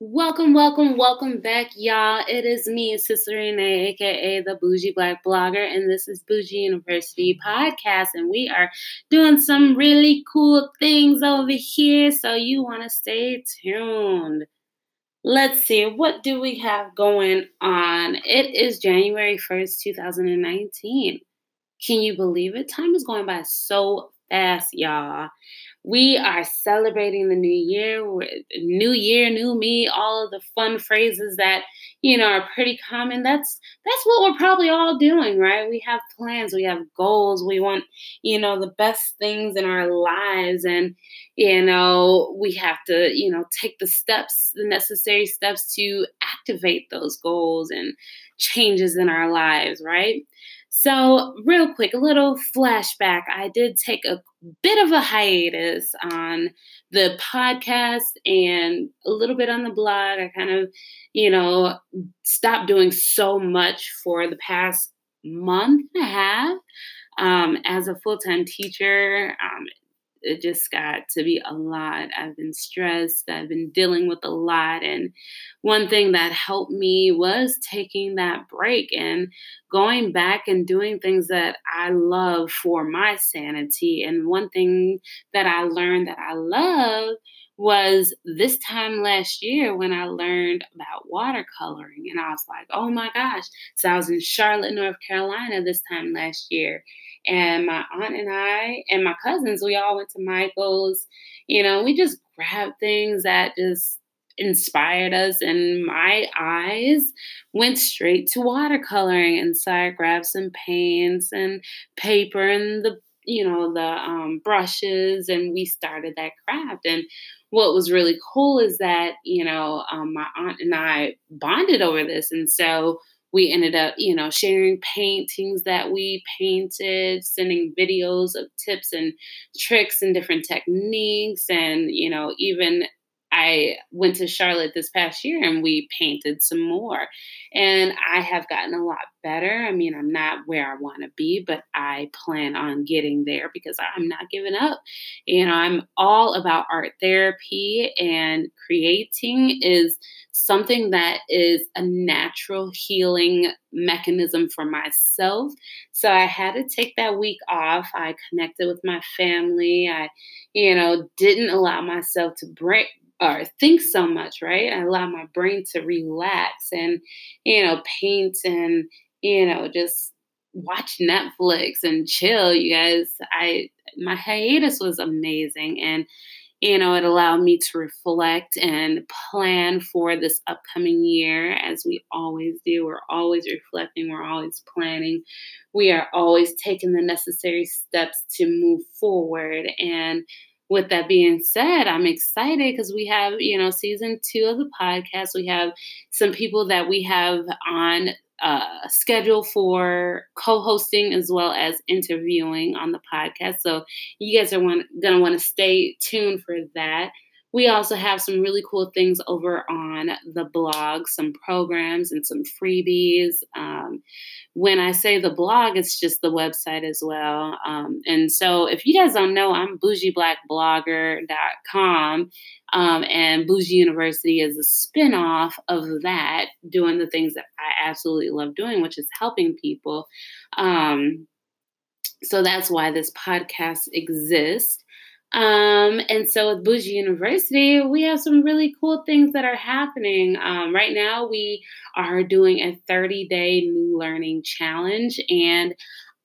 Welcome, welcome, welcome back, y'all. It is me, Cicely Renee, aka the Bougie Black Blogger, and this is Bougie University Podcast. And we are doing some really cool things over here, so you want to stay tuned. Let's see, what do we have going on? It is January 1st, 2019. Can you believe it? Time is going by so fast, y'all. We are celebrating the new year new year new me all of the fun phrases that you know are pretty common. That's that's what we're probably all doing right? We have plans we have goals we want you know the best things in our lives and you know we have to you know take the steps the necessary steps to activate those goals and changes in our lives right so, real quick, a little flashback. I did take a bit of a hiatus on the podcast and a little bit on the blog. I kind of, you know, stopped doing so much for the past month and a half. Um, as a full time teacher, um, it just got to be a lot. I've been stressed, I've been dealing with a lot. And one thing that helped me was taking that break and going back and doing things that I love for my sanity. And one thing that I learned that I love was this time last year when I learned about watercoloring. And I was like, oh my gosh. So I was in Charlotte, North Carolina this time last year. And my aunt and I and my cousins, we all went to Michael's. You know, we just grabbed things that just inspired us and my eyes went straight to watercoloring and so i grabbed some paints and paper and the you know the um, brushes and we started that craft and what was really cool is that you know um, my aunt and i bonded over this and so we ended up, you know, sharing paintings that we painted, sending videos of tips and tricks and different techniques. And, you know, even I went to Charlotte this past year and we painted some more. And I have gotten a lot better. I mean, I'm not where I want to be, but I plan on getting there because I'm not giving up. You know, I'm all about art therapy and creating is something that is a natural healing mechanism for myself. So I had to take that week off. I connected with my family. I, you know, didn't allow myself to break or think so much, right? I allow my brain to relax and, you know, paint and, you know, just watch Netflix and chill, you guys. I my hiatus was amazing and you know, it allowed me to reflect and plan for this upcoming year as we always do. We're always reflecting, we're always planning, we are always taking the necessary steps to move forward. And with that being said, I'm excited because we have, you know, season two of the podcast. We have some people that we have on uh, schedule for co-hosting as well as interviewing on the podcast. So you guys are want, gonna want to stay tuned for that. We also have some really cool things over on the blog, some programs and some freebies. Um, when I say the blog, it's just the website as well. Um, and so if you guys don't know, I'm bougieblackblogger.com. Um, and Bougie University is a spinoff of that, doing the things that I absolutely love doing, which is helping people. Um, so that's why this podcast exists. Um, and so with Bougie University, we have some really cool things that are happening. Um, right now, we are doing a 30 day new learning challenge. And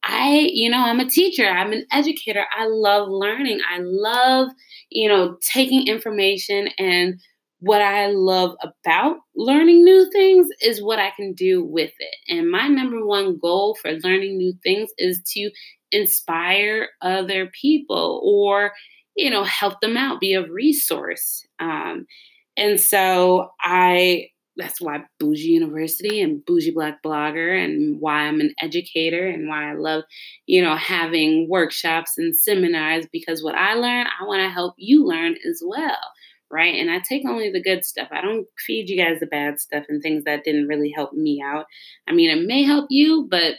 I, you know, I'm a teacher, I'm an educator. I love learning. I love, you know, taking information and what I love about learning new things is what I can do with it. And my number one goal for learning new things is to inspire other people or you know, help them out, be a resource. Um, and so I, that's why Bougie University and Bougie Black Blogger and why I'm an educator and why I love, you know, having workshops and seminars because what I learn, I want to help you learn as well. Right. And I take only the good stuff. I don't feed you guys the bad stuff and things that didn't really help me out. I mean, it may help you, but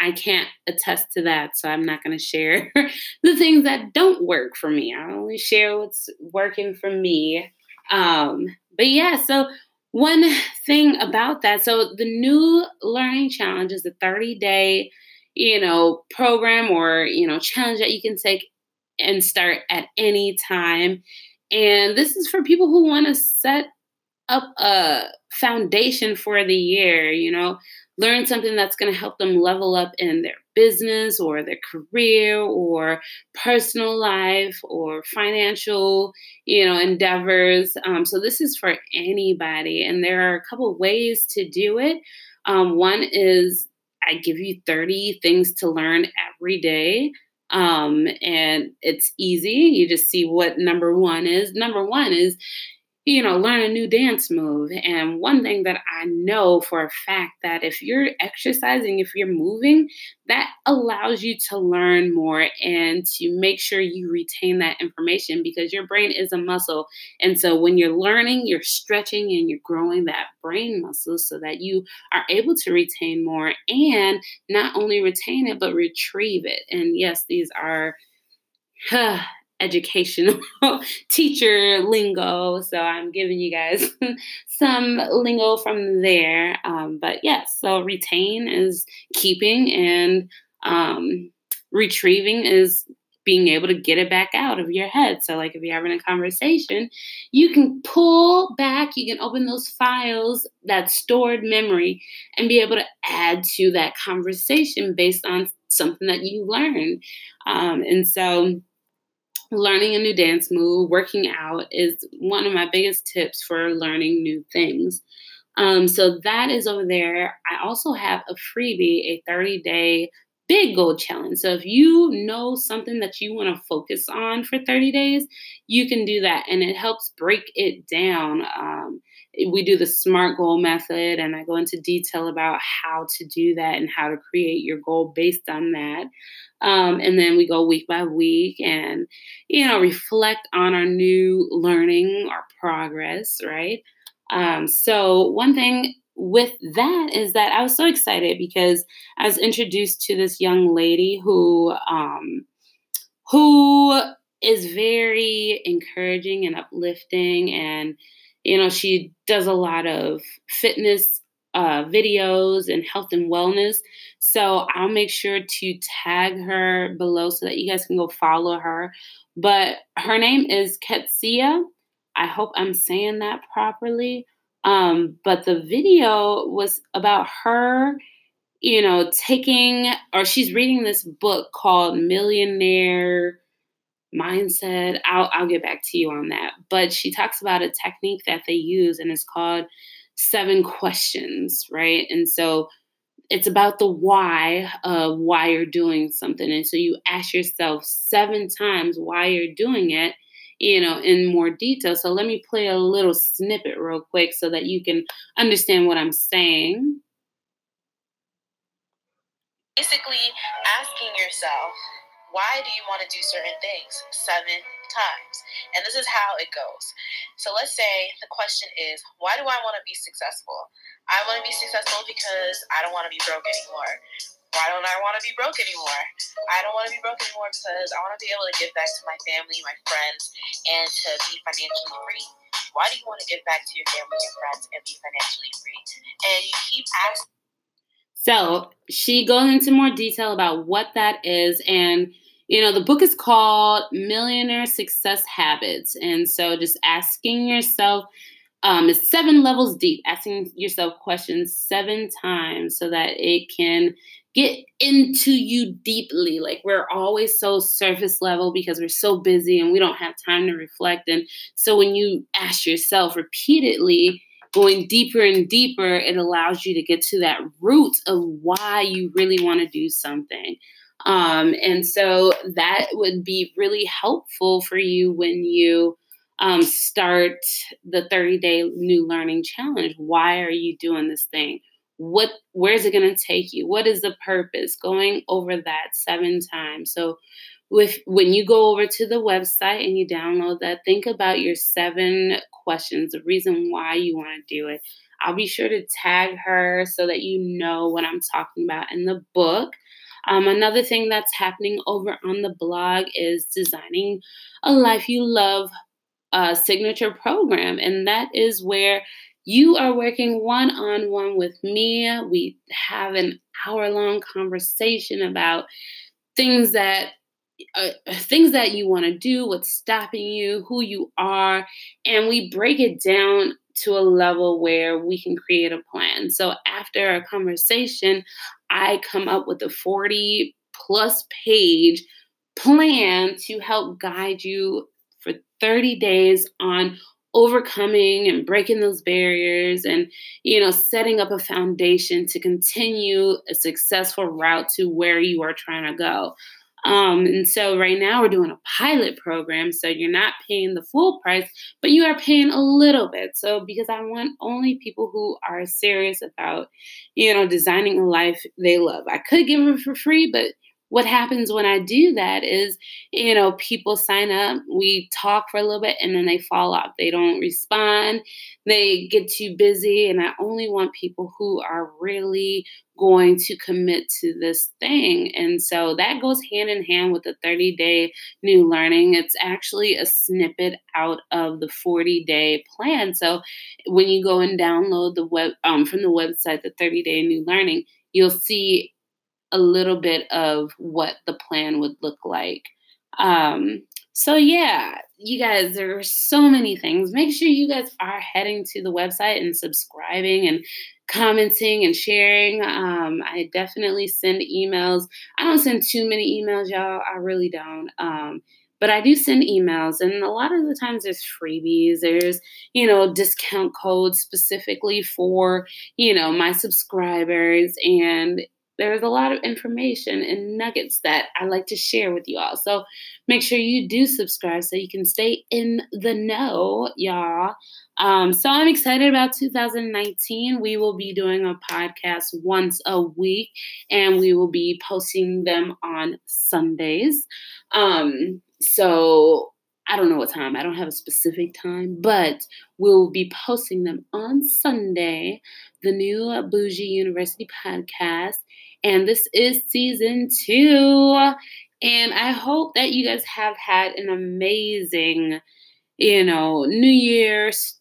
I can't attest to that, so I'm not going to share the things that don't work for me. I only share what's working for me. Um, but yeah, so one thing about that, so the new learning challenge is a 30 day, you know, program or, you know, challenge that you can take and start at any time. And this is for people who want to set up a foundation for the year, you know, learn something that's going to help them level up in their business or their career or personal life or financial you know endeavors. Um, so this is for anybody and there are a couple ways to do it. Um, one is i give you 30 things to learn every day um, and it's easy. You just see what number one is. Number one is you know, learn a new dance move. And one thing that I know for a fact that if you're exercising, if you're moving, that allows you to learn more and to make sure you retain that information because your brain is a muscle. And so when you're learning, you're stretching and you're growing that brain muscle so that you are able to retain more and not only retain it, but retrieve it. And yes, these are educational teacher lingo. So I'm giving you guys some lingo from there. Um, but yes, so retain is keeping, and um, retrieving is being able to get it back out of your head. So, like if you're having a conversation, you can pull back, you can open those files, that stored memory, and be able to add to that conversation based on something that you learned. Um, and so, learning a new dance move, working out is one of my biggest tips for learning new things. Um, so that is over there. I also have a freebie, a 30 day big goal challenge. So if you know something that you want to focus on for 30 days, you can do that. And it helps break it down. Um, we do the SMART goal method, and I go into detail about how to do that and how to create your goal based on that. Um, and then we go week by week and, you know, reflect on our new learning, our progress, right? Um, so, one thing with that is that I was so excited because I was introduced to this young lady who, um, who is very encouraging and uplifting and you know she does a lot of fitness uh, videos and health and wellness. So I'll make sure to tag her below so that you guys can go follow her. But her name is Ketsia. I hope I'm saying that properly. Um, but the video was about her, you know, taking or she's reading this book called Millionaire Mindset. I'll I'll get back to you on that. But she talks about a technique that they use and it's called seven questions, right? And so it's about the why of why you're doing something. And so you ask yourself seven times why you're doing it, you know, in more detail. So let me play a little snippet real quick so that you can understand what I'm saying. Basically, asking yourself, why do you want to do certain things? Seven times. And this is how it goes. So let's say the question is, why do I want to be successful? I want to be successful because I don't want to be broke anymore. Why don't I want to be broke anymore? I don't want to be broke anymore because I want to be able to give back to my family, my friends, and to be financially free. Why do you want to give back to your family and friends and be financially free? And you keep asking. So she goes into more detail about what that is and you know, the book is called Millionaire Success Habits. And so just asking yourself, um, it's seven levels deep, asking yourself questions seven times so that it can get into you deeply. Like we're always so surface level because we're so busy and we don't have time to reflect. And so when you ask yourself repeatedly, going deeper and deeper, it allows you to get to that root of why you really want to do something. Um, and so that would be really helpful for you when you um, start the 30 day new learning challenge. Why are you doing this thing? What, where's it going to take you? What is the purpose? Going over that seven times. So, with when you go over to the website and you download that, think about your seven questions, the reason why you want to do it. I'll be sure to tag her so that you know what I'm talking about in the book. Um, another thing that's happening over on the blog is designing a life you love uh, signature program, and that is where you are working one on one with me. We have an hour long conversation about things that uh, things that you want to do, what's stopping you, who you are, and we break it down to a level where we can create a plan. So after a conversation, I come up with a 40 plus page plan to help guide you for 30 days on overcoming and breaking those barriers and you know setting up a foundation to continue a successful route to where you are trying to go um, and so right now we're doing a pilot program. So you're not paying the full price, but you are paying a little bit. So because I want only people who are serious about, you know, designing a life they love. I could give them for free, but what happens when I do that is, you know, people sign up, we talk for a little bit, and then they fall off. They don't respond, they get too busy. And I only want people who are really going to commit to this thing. And so that goes hand in hand with the 30 day new learning. It's actually a snippet out of the 40 day plan. So when you go and download the web um, from the website, the 30 day new learning, you'll see a little bit of what the plan would look like. Um, so yeah, you guys, there are so many things. Make sure you guys are heading to the website and subscribing and commenting and sharing. Um, I definitely send emails. I don't send too many emails, y'all. I really don't. Um, but I do send emails, and a lot of the times there's freebies. There's, you know, discount codes specifically for, you know, my subscribers. And there's a lot of information and nuggets that I like to share with you all. So make sure you do subscribe so you can stay in the know, y'all. Um, so I'm excited about 2019. We will be doing a podcast once a week and we will be posting them on Sundays. Um, so I don't know what time. I don't have a specific time, but we'll be posting them on Sunday, the new Bougie University podcast. And this is season two. And I hope that you guys have had an amazing, you know, New Year's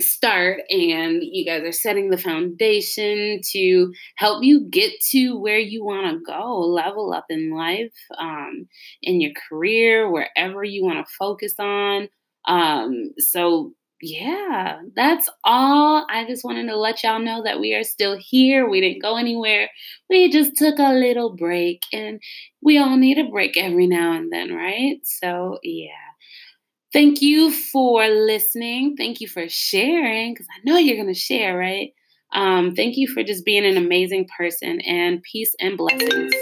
start and you guys are setting the foundation to help you get to where you want to go level up in life um, in your career wherever you want to focus on um, so yeah, that's all. I just wanted to let y'all know that we are still here. We didn't go anywhere. We just took a little break, and we all need a break every now and then, right? So, yeah. Thank you for listening. Thank you for sharing, because I know you're going to share, right? Um, thank you for just being an amazing person, and peace and blessings.